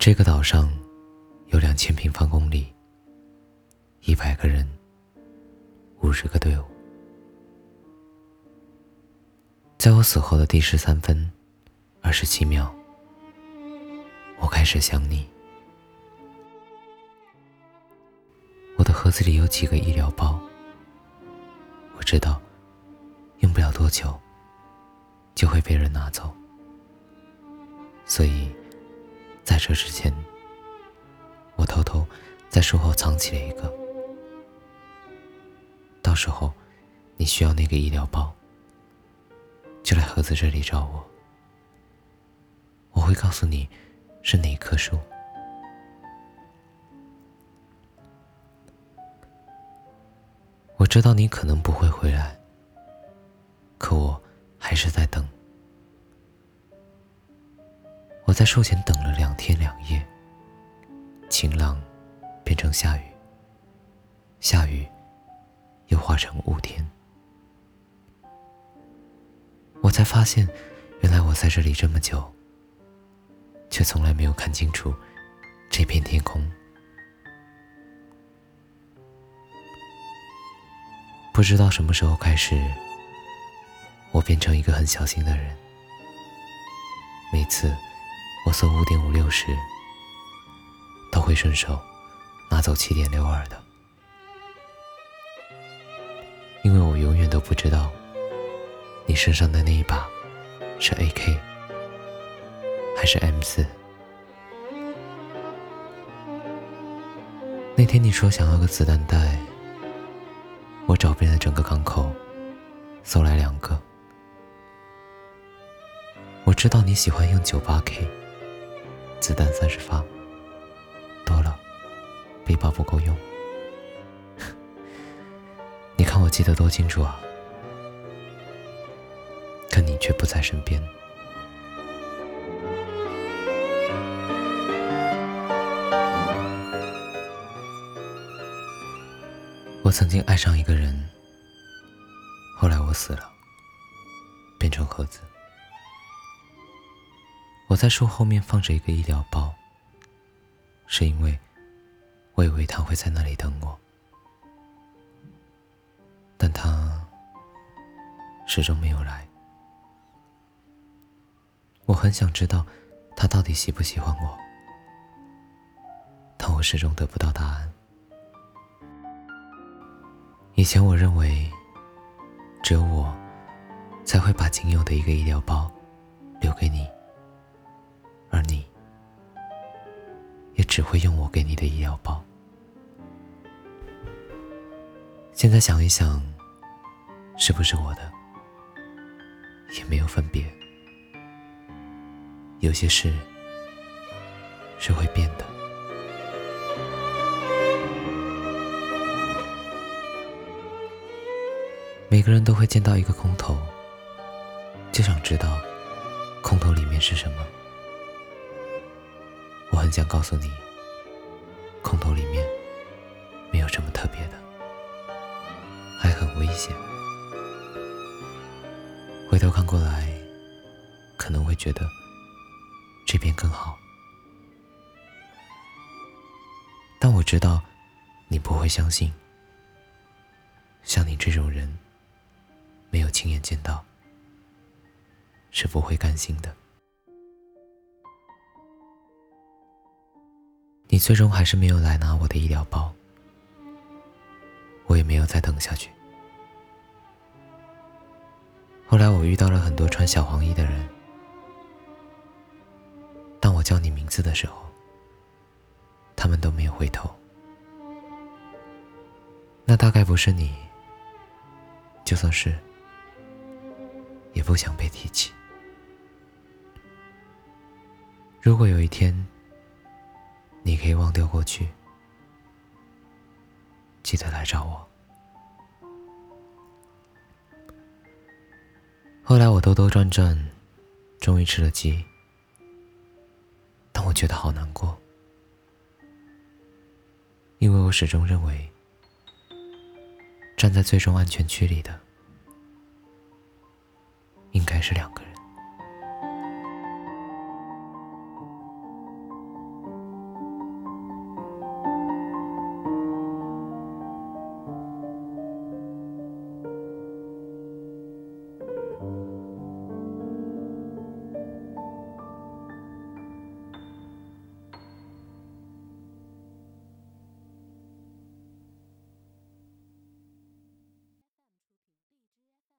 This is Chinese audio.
这个岛上有两千平方公里，一百个人，五十个队伍。在我死后的第十三分二十七秒，我开始想你。我的盒子里有几个医疗包，我知道用不了多久就会被人拿走，所以。这之前，我偷偷在书后藏起了一个。到时候你需要那个医疗包，就来盒子这里找我。我会告诉你是哪棵树。我知道你可能不会回来，可我还是在等。我在树前等了两天两夜，晴朗变成下雨，下雨又化成雾天。我才发现，原来我在这里这么久，却从来没有看清楚这片天空。不知道什么时候开始，我变成一个很小心的人，每次。我搜五点五六时，都会顺手拿走七点六二的，因为我永远都不知道你身上的那一把是 AK 还是 M 四。那天你说想要个子弹袋，我找遍了整个港口，搜来两个。我知道你喜欢用九八 K。子弹三十发，多了，背包不够用。你看我记得多清楚啊，可你却不在身边。我曾经爱上一个人，后来我死了，变成盒子。我在树后面放着一个医疗包，是因为我以为他会在那里等我，但他始终没有来。我很想知道他到底喜不喜欢我，但我始终得不到答案。以前我认为，只有我才会把仅有的一个医疗包留给你。只会用我给你的医药包。现在想一想，是不是我的，也没有分别。有些事是会变的。每个人都会见到一个空头，就想知道空头里面是什么。很想告诉你，空投里面没有什么特别的，还很危险。回头看过来，可能会觉得这边更好，但我知道你不会相信。像你这种人，没有亲眼见到，是不会甘心的。最终还是没有来拿我的医疗包，我也没有再等下去。后来我遇到了很多穿小黄衣的人，当我叫你名字的时候，他们都没有回头。那大概不是你，就算是，也不想被提起。如果有一天，你可以忘掉过去，记得来找我。后来我兜兜转转，终于吃了鸡，但我觉得好难过，因为我始终认为，站在最终安全区里的，应该是两个人。